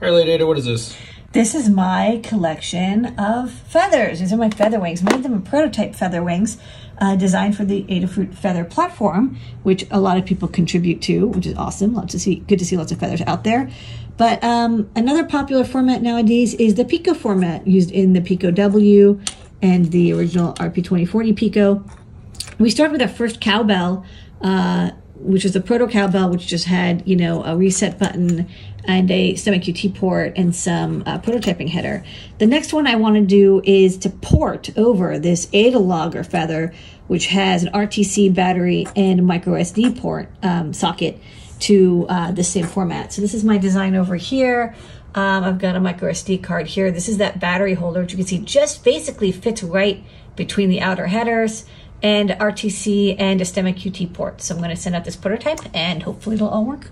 All right, Lady Ada, what is this? This is my collection of feathers. These are my feather wings. Made them in prototype feather wings, uh, designed for the Adafruit feather platform, which a lot of people contribute to, which is awesome. Lots to see, good to see lots of feathers out there. But um, another popular format nowadays is the Pico format, used in the Pico W and the original RP2040 Pico. We start with our first cowbell. Uh, which was the proto cowbell, which just had you know a reset button and a STEMMA QT port and some uh, prototyping header. The next one I want to do is to port over this Adalogger feather, which has an RTC battery and micro SD port um, socket to uh, the same format. So this is my design over here. Um, I've got a micro SD card here. This is that battery holder, which you can see just basically fits right between the outer headers and RTC and a STEMMA QT port. So I'm going to send out this prototype and hopefully it'll all work.